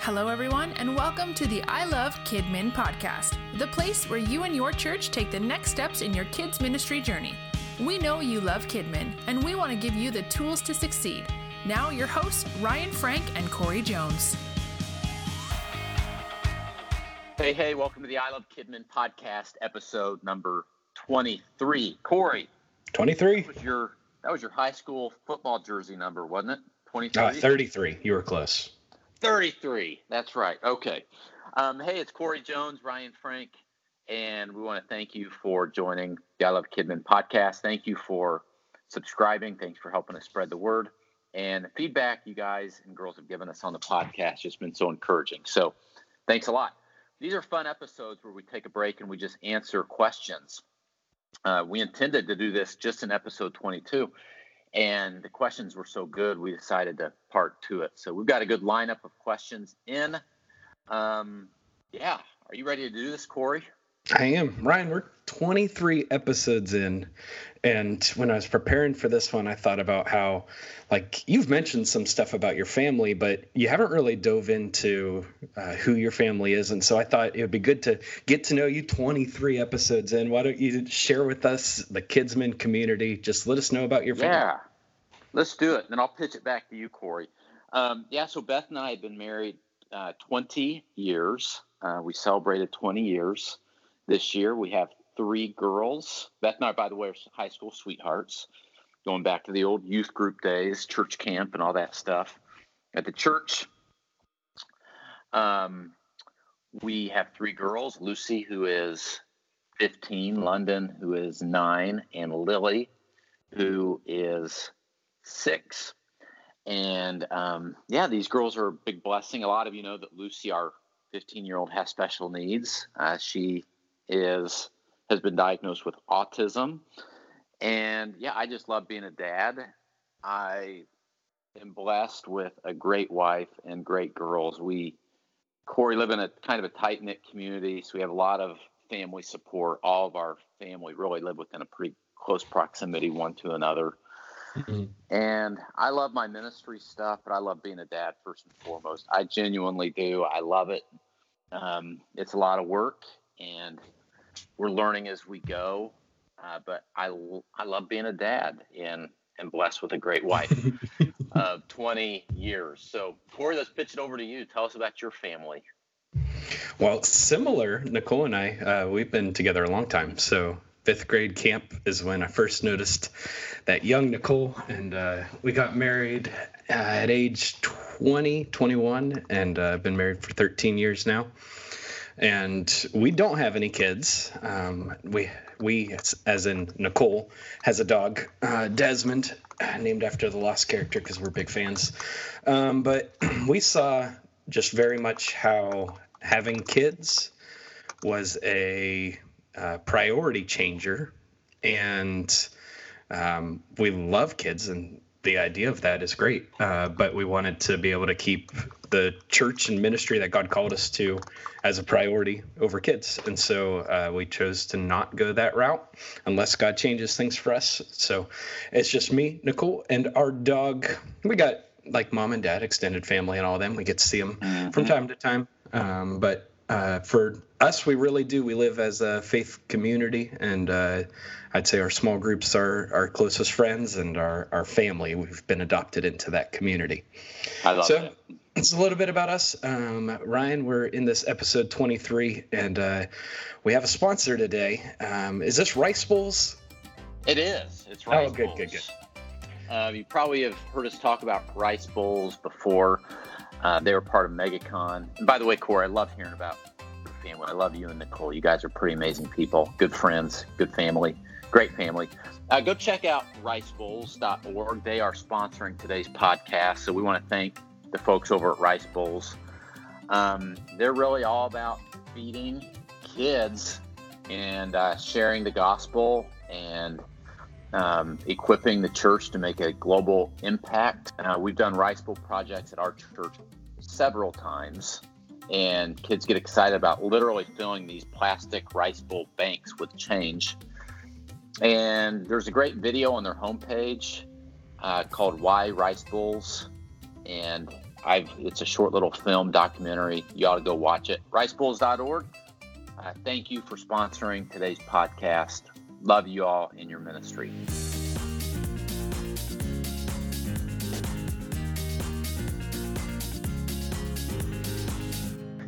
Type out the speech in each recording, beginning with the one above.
Hello, everyone, and welcome to the I Love Kidmin podcast, the place where you and your church take the next steps in your kids' ministry journey. We know you love Kidmin, and we want to give you the tools to succeed. Now, your hosts, Ryan Frank and Corey Jones. Hey, hey, welcome to the I Love Kidmin podcast, episode number 23. Corey, 23? that was your, that was your high school football jersey number, wasn't it? 23? Uh, 33. You were close. 33. That's right. Okay. Um, hey, it's Corey Jones, Ryan Frank, and we want to thank you for joining the I Love Kidmin podcast. Thank you for subscribing. Thanks for helping us spread the word. And the feedback you guys and girls have given us on the podcast just been so encouraging. So thanks a lot. These are fun episodes where we take a break and we just answer questions. Uh, we intended to do this just in episode 22 and the questions were so good we decided to part to it. So we've got a good lineup of questions in. Um, yeah are you ready to do this corey I am. Ryan, we're 23 episodes in. And when I was preparing for this one, I thought about how, like, you've mentioned some stuff about your family, but you haven't really dove into uh, who your family is. And so I thought it would be good to get to know you 23 episodes in. Why don't you share with us, the Kidmin community? Just let us know about your family. yeah let's do it and then i'll pitch it back to you corey um, yeah so beth and i have been married uh, 20 years uh, we celebrated 20 years this year we have three girls beth and i by the way are high school sweethearts going back to the old youth group days church camp and all that stuff at the church um, we have three girls lucy who is 15 london who is 9 and lily who is six. And um, yeah, these girls are a big blessing. A lot of you know that Lucy, our 15 year old, has special needs. Uh, she is has been diagnosed with autism, and yeah, I just love being a dad. I am blessed with a great wife and great girls. We Corey live in a kind of a tight knit community, so we have a lot of family support. All of our family really live within a pretty close proximity one to another. Mm-hmm. And I love my ministry stuff, but I love being a dad first and foremost. I genuinely do. I love it. Um, it's a lot of work, and we're learning as we go. Uh, but I, I love being a dad and, and blessed with a great wife of 20 years. So, Corey, let's pitch it over to you. Tell us about your family. Well, similar, Nicole and I, uh, we've been together a long time. So fifth grade camp is when I first noticed that young Nicole, and uh, we got married at age 20, 21, and uh, been married for 13 years now. And we don't have any kids. Um, we, we, as in Nicole, has a dog, uh, Desmond, named after the Lost character because we're big fans. Um, but we saw just very much how having kids was a uh, priority changer, and um, we love kids, and the idea of that is great. Uh, but we wanted to be able to keep the church and ministry that God called us to as a priority over kids, and so uh, we chose to not go that route unless God changes things for us. So it's just me, Nicole, and our dog. We got like mom and dad, extended family, and all of them. We get to see them Mm-hmm. from time to time. Um, but uh, for us, we really do. We live as a faith community, and uh, I'd say our small groups are our closest friends and our, our family. We've been adopted into that community. I love So it. it's a little bit about us. Um, Ryan, we're in this episode 23, and uh, we have a sponsor today. Um, is this Rice Bowls? It is. It's Oh, rice good, bowls. good, good. Uh, you probably have heard us talk about rice bowls before. Uh, they were part of MegaCon. And by the way, Corey, I love hearing about your family. I love you and Nicole. You guys are pretty amazing people, good friends, good family, great family. Uh, go check out ricebowls.org. They are sponsoring today's podcast. So we want to thank the folks over at Rice Bowls. Um, they're really all about feeding kids and uh, sharing the gospel and um, equipping the church to make a global impact. Uh, we've done Rice Bowl projects at our church several times, and kids get excited about literally filling these plastic rice bowl banks with change. And there's a great video on their homepage uh, called "Why Rice Bowls," and I've it's a short little film documentary. You ought to go watch it. Ricebowls.org. Uh, thank you for sponsoring today's podcast. Love you all in your ministry.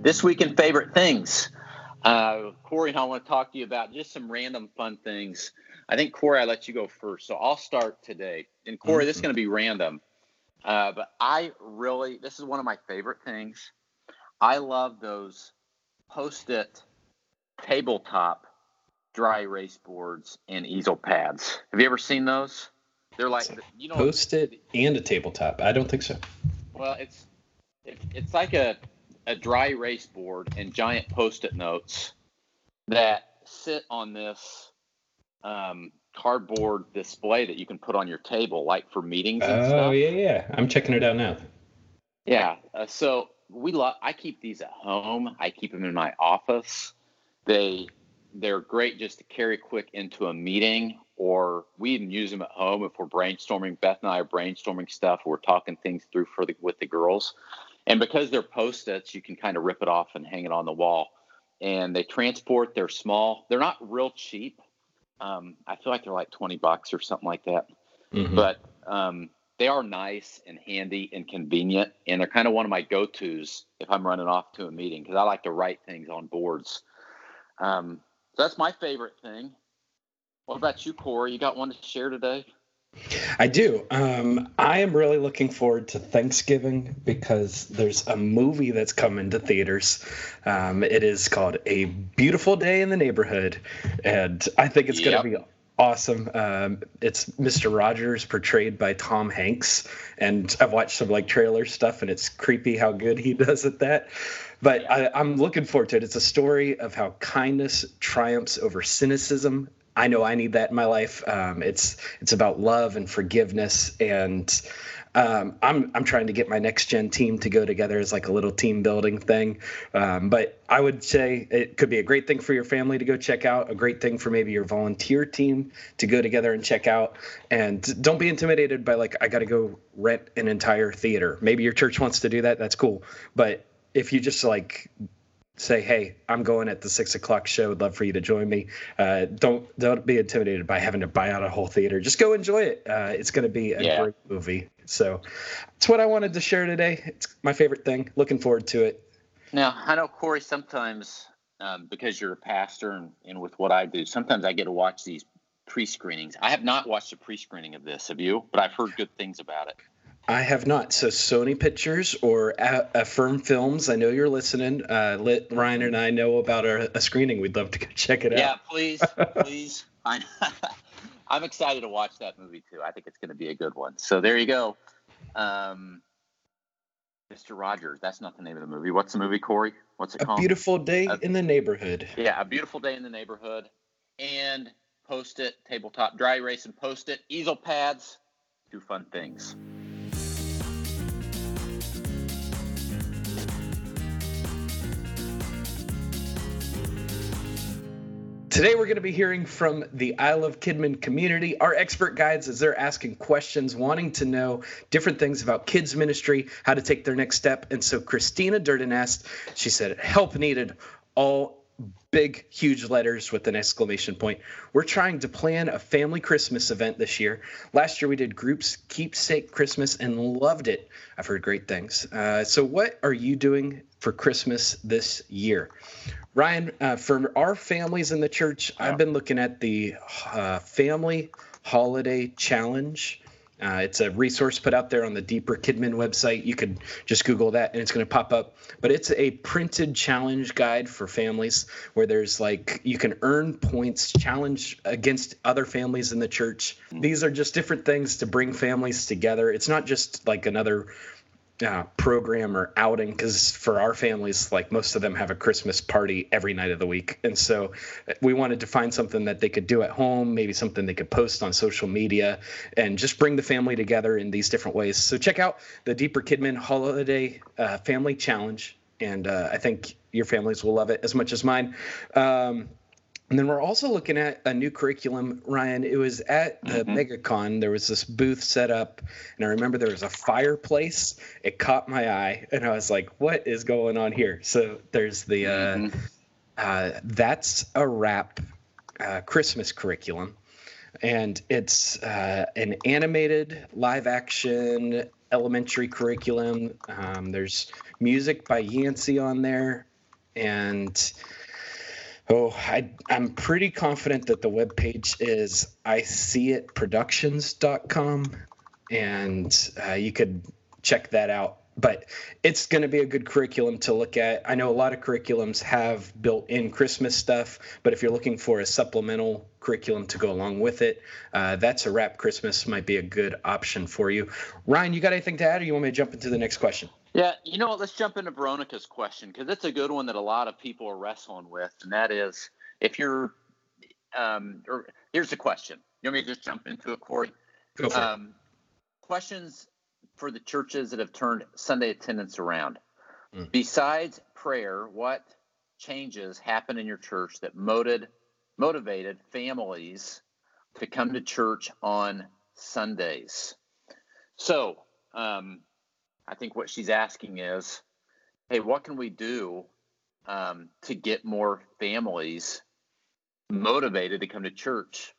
This week in favorite things, uh, Corey and I want to talk to you about just some random fun things. I think Corey, I let you go first, so I'll start today. And Corey, mm-hmm. this is going to be random, uh, but I really this is one of my favorite things. I love those post-it tabletop dry erase boards and easel pads. Have you ever seen those? They're like you know post-it and a tabletop. I don't think so. Well, it's it, it's like a a dry erase board and giant post-it notes that sit on this um, cardboard display that you can put on your table, like for meetings. And oh stuff. yeah, yeah. I'm checking it out now. Yeah. Uh, so we love. I keep these at home. I keep them in my office. They they're great just to carry quick into a meeting, or we even use them at home if we're brainstorming. Beth and I are brainstorming stuff. We're talking things through for the, with the girls. And because they're post-its, you can kind of rip it off and hang it on the wall. And they transport. They're small. They're not real cheap. Um, I feel like they're like twenty bucks or something like that. Mm-hmm. But um, they are nice and handy and convenient, and they're kind of one of my go-tos if I'm running off to a meeting because I like to write things on boards. Um, so that's my favorite thing. What about you, Corey? You got one to share today? I do. Um, I am really looking forward to Thanksgiving because there's a movie that's coming to theaters. Um, it is called A Beautiful Day in the Neighborhood, and I think it's yep. going to be awesome. Um, it's Mr. Rogers portrayed by Tom Hanks, and I've watched some like trailer stuff, and it's creepy how good he does at that. But I, I'm looking forward to it. It's a story of how kindness triumphs over cynicism I know I need that in my life. Um, it's it's about love and forgiveness, and um, I'm I'm trying to get my next gen team to go together as like a little team building thing. Um, but I would say it could be a great thing for your family to go check out, a great thing for maybe your volunteer team to go together and check out. And don't be intimidated by like I got to go rent an entire theater. Maybe your church wants to do that. That's cool. But if you just like say, "Hey, I'm going at the six o'clock show. Would love for you to join me." Uh, don't don't be intimidated by having to buy out a whole theater. Just go enjoy it. Uh, it's going to be a yeah. great movie. So, it's what I wanted to share today. It's my favorite thing. Looking forward to it. Now, I know Corey. Sometimes, um, because you're a pastor, and, and with what I do, sometimes I get to watch these pre-screenings. I have not watched a pre-screening of this. Have you? But I've heard good things about it. I have not. So Sony Pictures or Affirm Films. I know you're listening. Uh, let Ryan and I know about our, a screening. We'd love to go check it out. Yeah, please, please. I'm, I'm excited to watch that movie too. I think it's going to be a good one. So there you go. Um, Mr. Rogers. That's not the name of the movie. What's the movie, Corey? What's it a called? A Beautiful Day a, in the Neighborhood. Yeah, A Beautiful Day in the Neighborhood. And post it, tabletop dry erase and post it, easel pads, do fun things. Today, we're going to be hearing from the I Love Kidmin community, our expert guides, as they're asking questions, wanting to know different things about kids' ministry, how to take their next step. And so, Christina Durden asked, she said, help needed, all big, huge letters with an exclamation point. We're trying to plan a family Christmas event this year. Last year, we did groups keepsake Christmas and loved it. I've heard great things. Uh, so, what are you doing for Christmas this year? Ryan, uh, for our families in the church, I've been looking at the uh, Family Holiday Challenge. Uh, it's a resource put out there on the Deeper Kidmin website. You could just Google that and it's going to pop up. But it's a printed challenge guide for families where there's like you can earn points, challenge against other families in the church. These are just different things to bring families together. It's not just like another uh, program or outing because for our families like most of them have a christmas party every night of the week. And so uh, we wanted to find something that they could do at home maybe something they could post on social media and just bring the family together in these different ways. So check out the deeper kidmin holiday uh, family challenge and uh, i think your families will love it as much as mine. Um, And then we're also looking at a new curriculum, Ryan. It was at the mm-hmm. MegaCon. There was this booth set up, and I remember there was a fireplace. It caught my eye, and I was like, "What is going on here?" So there's the uh, mm-hmm. uh, that's a wrap uh, Christmas curriculum, and it's uh, an animated live action elementary curriculum. Um, there's music by Yancy on there, and Oh, I, I'm pretty confident that the web page is iseeitproductions.com, and uh, you could check that out. But it's going to be a good curriculum to look at. I know a lot of curriculums have built in Christmas stuff, but if you're looking for a supplemental curriculum to go along with it, uh, that's a wrap Christmas might be a good option for you. Ryan, you got anything to add, or you want me to jump into the next question? Yeah, you know what? Let's jump into Veronica's question because it's a good one that a lot of people are wrestling with, and that is if you're. Um, or here's the question. You want me to just jump into it, Corey? Go for um, it. Questions for the churches that have turned Sunday attendance around. Mm. Besides prayer, what changes happen in your church that motivated motivated families to come to church on Sundays? So, um, I think what she's asking is, hey, what can we do um, to get more families motivated to come to church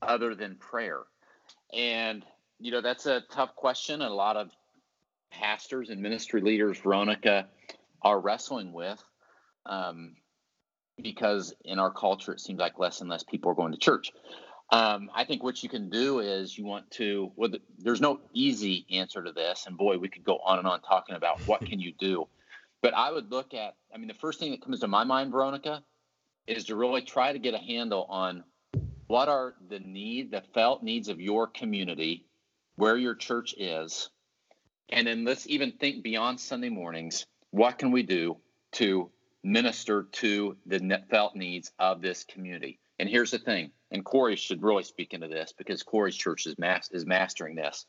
other than prayer? And, you know, that's a tough question. A lot of pastors and ministry leaders, Veronica, are wrestling with um, because in our culture, it seems like less and less people are going to church. Um, I think what you can do is you want to. Well, there's no easy answer to this, and boy, we could go on and on talking about what can you do. But I would look at. I mean, the first thing that comes to my mind, Veronica, is to really try to get a handle on what are the need, the felt needs of your community, where your church is, and then let's even think beyond Sunday mornings. What can we do to minister to the felt needs of this community? And here's the thing and Corey should really speak into this because Corey's church is mas- is mastering this.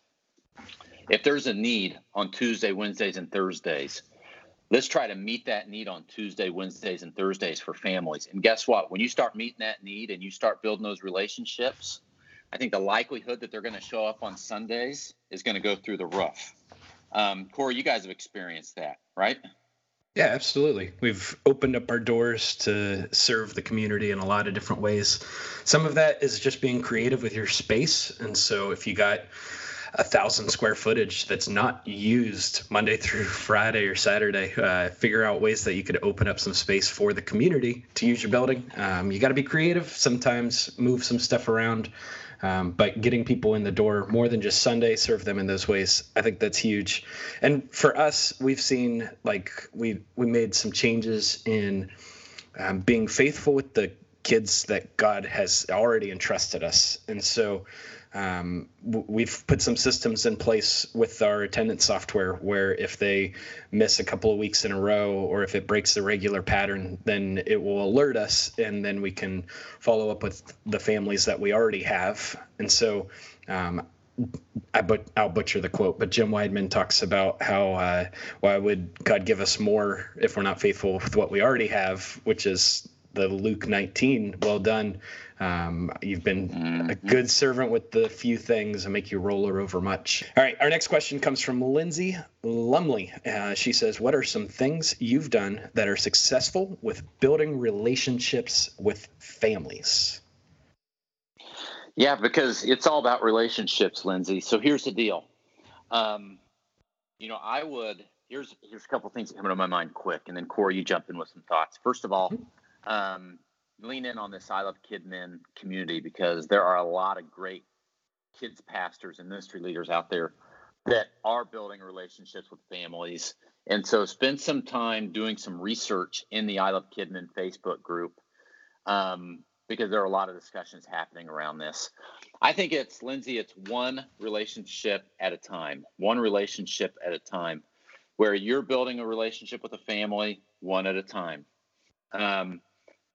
If there's a need on Tuesday, Wednesdays, and Thursdays, let's try to meet that need on Tuesday, Wednesdays, and Thursdays for families. And guess what? When you start meeting that need and you start building those relationships, I think the likelihood that they're going to show up on Sundays is going to go through the roof. Um, Corey, you guys have experienced that, right? Yeah, absolutely. We've opened up our doors to serve the community in a lot of different ways. Some of that is just being creative with your space. And so if you got a thousand square footage that's not used Monday through Friday or Saturday, uh, figure out ways that you could open up some space for the community to use your building. Um, you got to be creative. Sometimes move some stuff around. Um, but getting people in the door more than just Sunday, serve them in those ways. I think that's huge. And for us, we've seen like we we made some changes in um, being faithful with the kids that God has already entrusted us, and so um, we've put some systems in place with our attendance software where if they miss a couple of weeks in a row or if it breaks the regular pattern, then it will alert us and then we can follow up with the families that we already have. And so um, I but I'll butcher the quote, but Jim Wideman talks about how uh, why would God give us more if we're not faithful with what we already have, which is the Luke 19. Well done, um, you've been mm-hmm. a good servant with the few things and make you roller over much. All right, our next question comes from Lindsay Lumley. Uh, she says, What are some things you've done that are successful with building relationships with families? Yeah, because it's all about relationships, Lindsay. So here's the deal. Um, you know, I would here's here's a couple things that come into my mind quick, and then Corey, you jump in with some thoughts. First of all, mm-hmm. um, lean in on this I Love KidMin community because there are a lot of great kids pastors and ministry leaders out there that are building relationships with families. And so spend some time doing some research in the I Love KidMin Facebook group um, because there are a lot of discussions happening around this. I think it's, Lindsay, it's one relationship at a time, one relationship at a time, where you're building a relationship with a family one at a time. Um,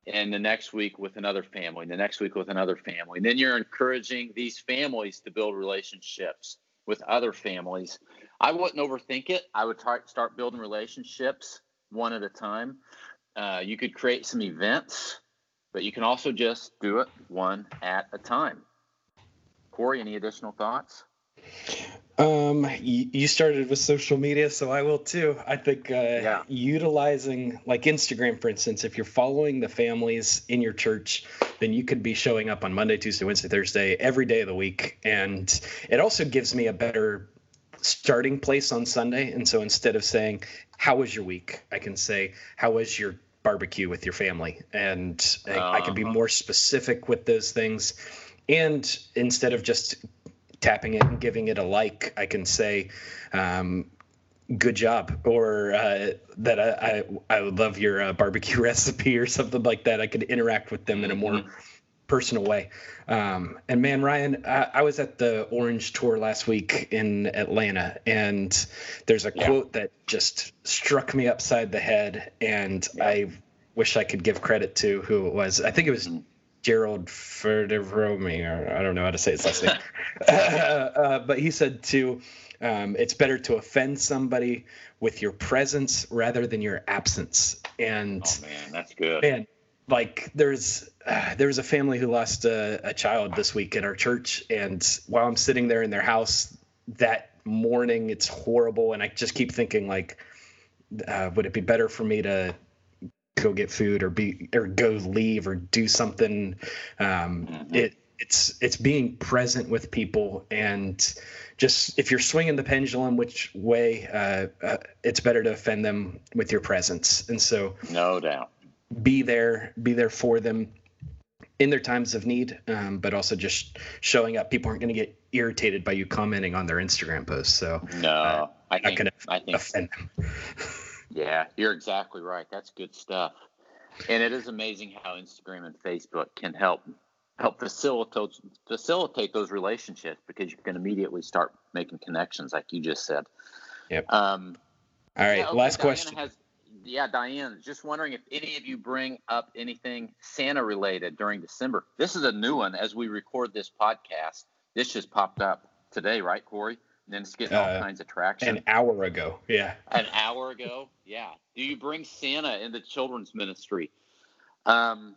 and the next week with another family, the next week with another family. And then you're encouraging these families to build relationships with other families. I wouldn't overthink it. I would start building relationships one at a time. Uh, you could create some events but you can also just do it one at a time. Corey, any additional thoughts? Um, you, you started with social media, so I will too. I think uh, yeah. utilizing like Instagram, for instance, if you're following the families in your church, then you could be showing up on Monday, Tuesday, Wednesday, Thursday, every day of the week, and it also gives me a better starting place on Sunday. And so instead of saying, "How was your week?" I can say, "How was your barbecue with your family?" And uh, I, I can be uh-huh. more specific with those things. And instead of just tapping it and giving it a like, I can say, um, good job or uh, that I, I, I would love your uh, barbecue recipe or something like that. I could interact with them in a more mm-hmm. personal way. Um, and man, Ryan, I, I, was at the Orange Tour last week in Atlanta, and there's a yeah. quote that just struck me upside the head, and. I wish I could give credit to who it was. I think it was mm-hmm. Gerald Ferderomi, or I don't know how to say his last name. uh, uh, but he said to, um, it's better to offend somebody with your presence rather than your absence. And oh man, that's good. Man, like there's uh, there was a family who lost a, a child this week at our church, and while I'm sitting there in their house that morning, it's horrible, and I just keep thinking like, uh, would it be better for me to go get food or be or go leave or do something um, mm-hmm. it it's it's being present with people and just if you're swinging the pendulum which way uh, uh, it's better to offend them with your presence. And so no doubt. be there be there for them in their times of need um, but also just showing up. People aren't going to get irritated by you commenting on their instagram posts so no uh, i think, I think offend them Yeah, you're exactly right. That's good stuff. And it is amazing how Instagram and Facebook can help help facilitate facilitate those relationships because you can immediately start making connections, like you just said. Yep. Um, All right. Yeah, okay, last Diana question. Has, yeah, Diane, just wondering if any of you bring up anything Santa related during December. This is a new one as we record this podcast. This just popped up today, right, Corey? And then it's getting all uh, kinds of traction. An hour ago, yeah. An hour ago, yeah. Do you bring Santa in the children's ministry? Um,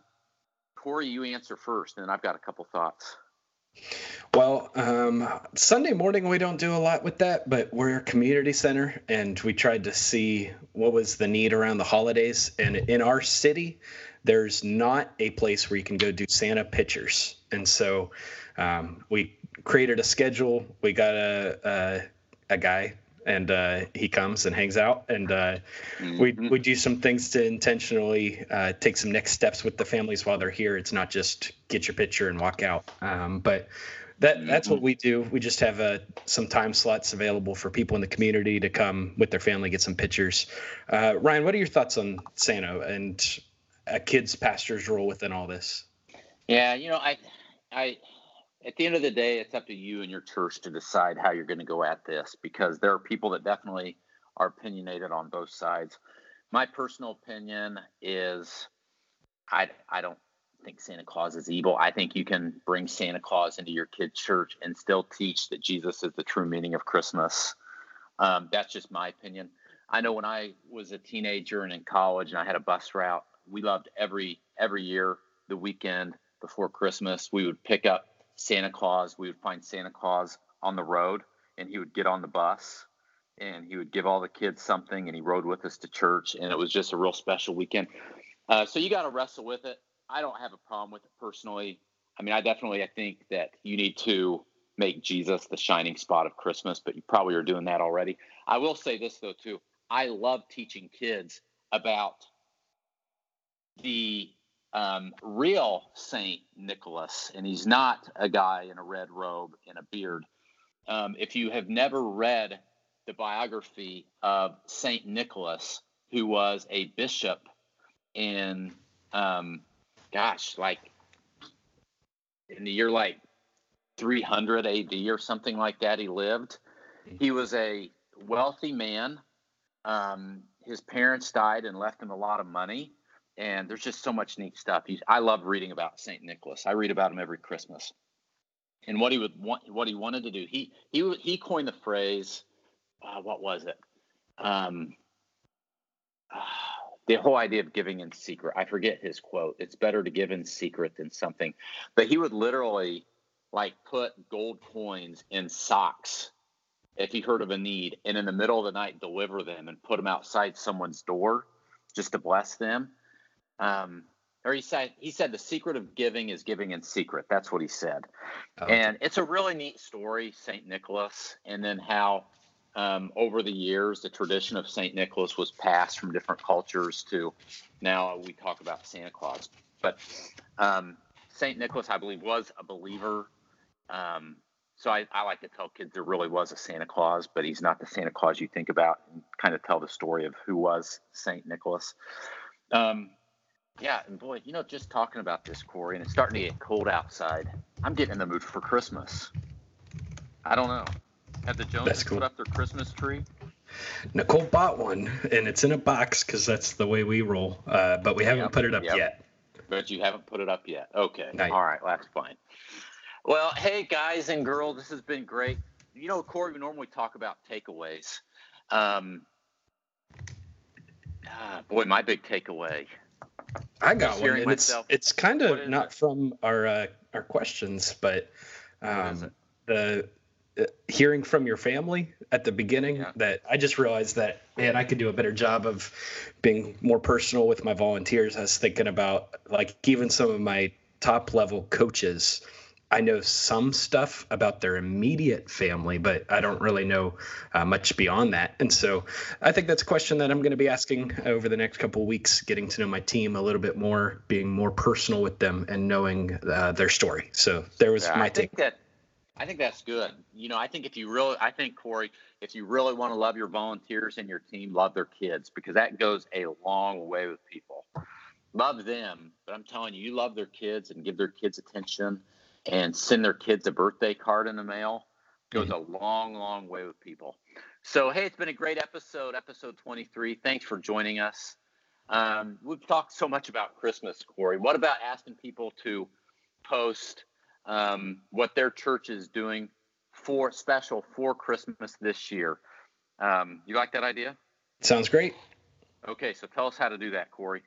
Corey, you answer first, and then I've got a couple thoughts. Well, um, Sunday morning we don't do a lot with that, but we're a community center, and we tried to see what was the need around the holidays. And in our city, there's not a place where you can go do Santa pictures, and so um, we created a schedule. We got a a, a guy, and uh, he comes and hangs out, and uh, mm-hmm. we we do some things to intentionally uh, take some next steps with the families while they're here. It's not just get your picture and walk out, um, but. That, that's what mm-hmm. we do. We just have uh, some time slots available for people in the community to come with their family, get some pictures. Uh, Ryan, what are your thoughts on Santa and a kid's pastor's role within all this? Yeah, you know, I, I, at the end of the day, it's up to you and your church to decide how you're going to go at this because there are people that definitely are opinionated on both sides. My personal opinion is I, I don't think Santa Claus is evil. I think you can bring Santa Claus into your kid's church and still teach that Jesus is the true meaning of Christmas. Um, that's just my opinion. I know when I was a teenager and in college and I had a bus route, we loved every every year the weekend before Christmas we would pick up Santa Claus. We would find Santa Claus on the road, and he would get on the bus, and he would give all the kids something, and he rode with us to church, and it was just a real special weekend. Uh, so you got to wrestle with it. I don't have a problem with it personally. I mean, I definitely I think that you need to make Jesus the shining spot of Christmas, but you probably are doing that already. I will say this though too. I love teaching kids about the um, real Saint Nicholas, and he's not a guy in a red robe and a beard. Um, if you have never read the biography of Saint Nicholas, who was a bishop in, um, gosh, like in the year like 300 AD or something like that, he lived. He was a wealthy man. Um, his parents died and left him a lot of money and there's just so much neat stuff. He's, I love reading about Saint Nicholas. I read about him every Christmas, and what he would want, what he wanted to do. He he he coined the phrase. Uh, what was it? Um, the whole idea of giving in secret. I forget his quote. It's better to give in secret than something. But he would literally like put gold coins in socks if he heard of a need and in the middle of the night deliver them and put them outside someone's door just to bless them. Um, or he said he said the secret of giving is giving in secret. That's what he said. Oh, and it's a really neat story, St. Nicholas, and then how um, over the years, the tradition of St. Nicholas was passed from different cultures to now we talk about Santa Claus. But um, St. Nicholas, I believe, was a believer. Um, so I, I, like to tell kids there really was a Santa Claus, but he's not the Santa Claus you think about, and kind of tell the story of who was St. Nicholas. Um, yeah, and boy, you know, just talking about this, Corey, and it's starting to get cold outside. I'm getting in the mood for Christmas. I don't know. Have the Joneses cool. put up their Christmas tree? Nicole bought one, and it's in a box because that's the way we roll. Uh, but we haven't yep, put it up yep. yet. But you haven't put it up yet. Okay. All right. Well, that's fine. Well, hey guys and girls, this has been great. You know, Corey, we normally talk about takeaways. Um, ah, boy, my big takeaway. I got one, and myself. it's it's kind of not it? from our uh, our questions, but um, the hearing from your family at the beginning yeah. that I just realized that man I could do a better job of being more personal with my volunteers. I was thinking about like even some of my top level coaches. I know some stuff about their immediate family, but I don't really know uh, much beyond that. And so I think that's a question that I'm going to be asking over the next couple of weeks, getting to know my team a little bit more, being more personal with them, and knowing uh, their story. So there was yeah, my I take. That- I think that's good. You know, I think if you really, I think Corey, if you really want to love your volunteers and your team, love their kids because that goes a long way with people. Love them, but I'm telling you, you love their kids and give their kids attention and send their kids a birthday card in the mail goes mm-hmm. a long, long way with people. So, hey, it's been a great episode, episode 23. Thanks for joining us. Um, we've talked so much about Christmas, Corey. What about asking people to post? um, what their church is doing for special for Christmas this year. Um, you like that idea? Sounds great. Okay, so tell us how to do that, Corey.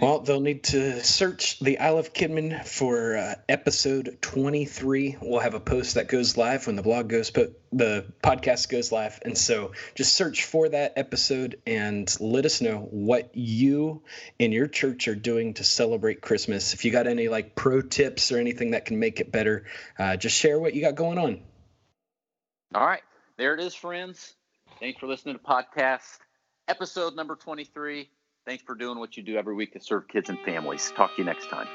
Well, they'll need to search the I Love Kidmin for uh, episode 23. We'll have a post that goes live when the blog goes, but the podcast goes live. And so just search for that episode and let us know what you and your church are doing to celebrate Christmas. If you got any like pro tips or anything that can make it better, uh, just share what you got going on. All right. There it is, friends. Thanks for listening to podcast episode number 23. Thanks for doing what you do every week to serve kids and families. Talk to you next time.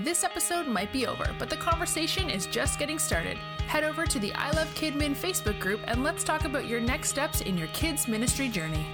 This episode might be over, but the conversation is just getting started. Head over to the I Love Kidmin Facebook group and let's talk about your next steps in your kids' ministry journey.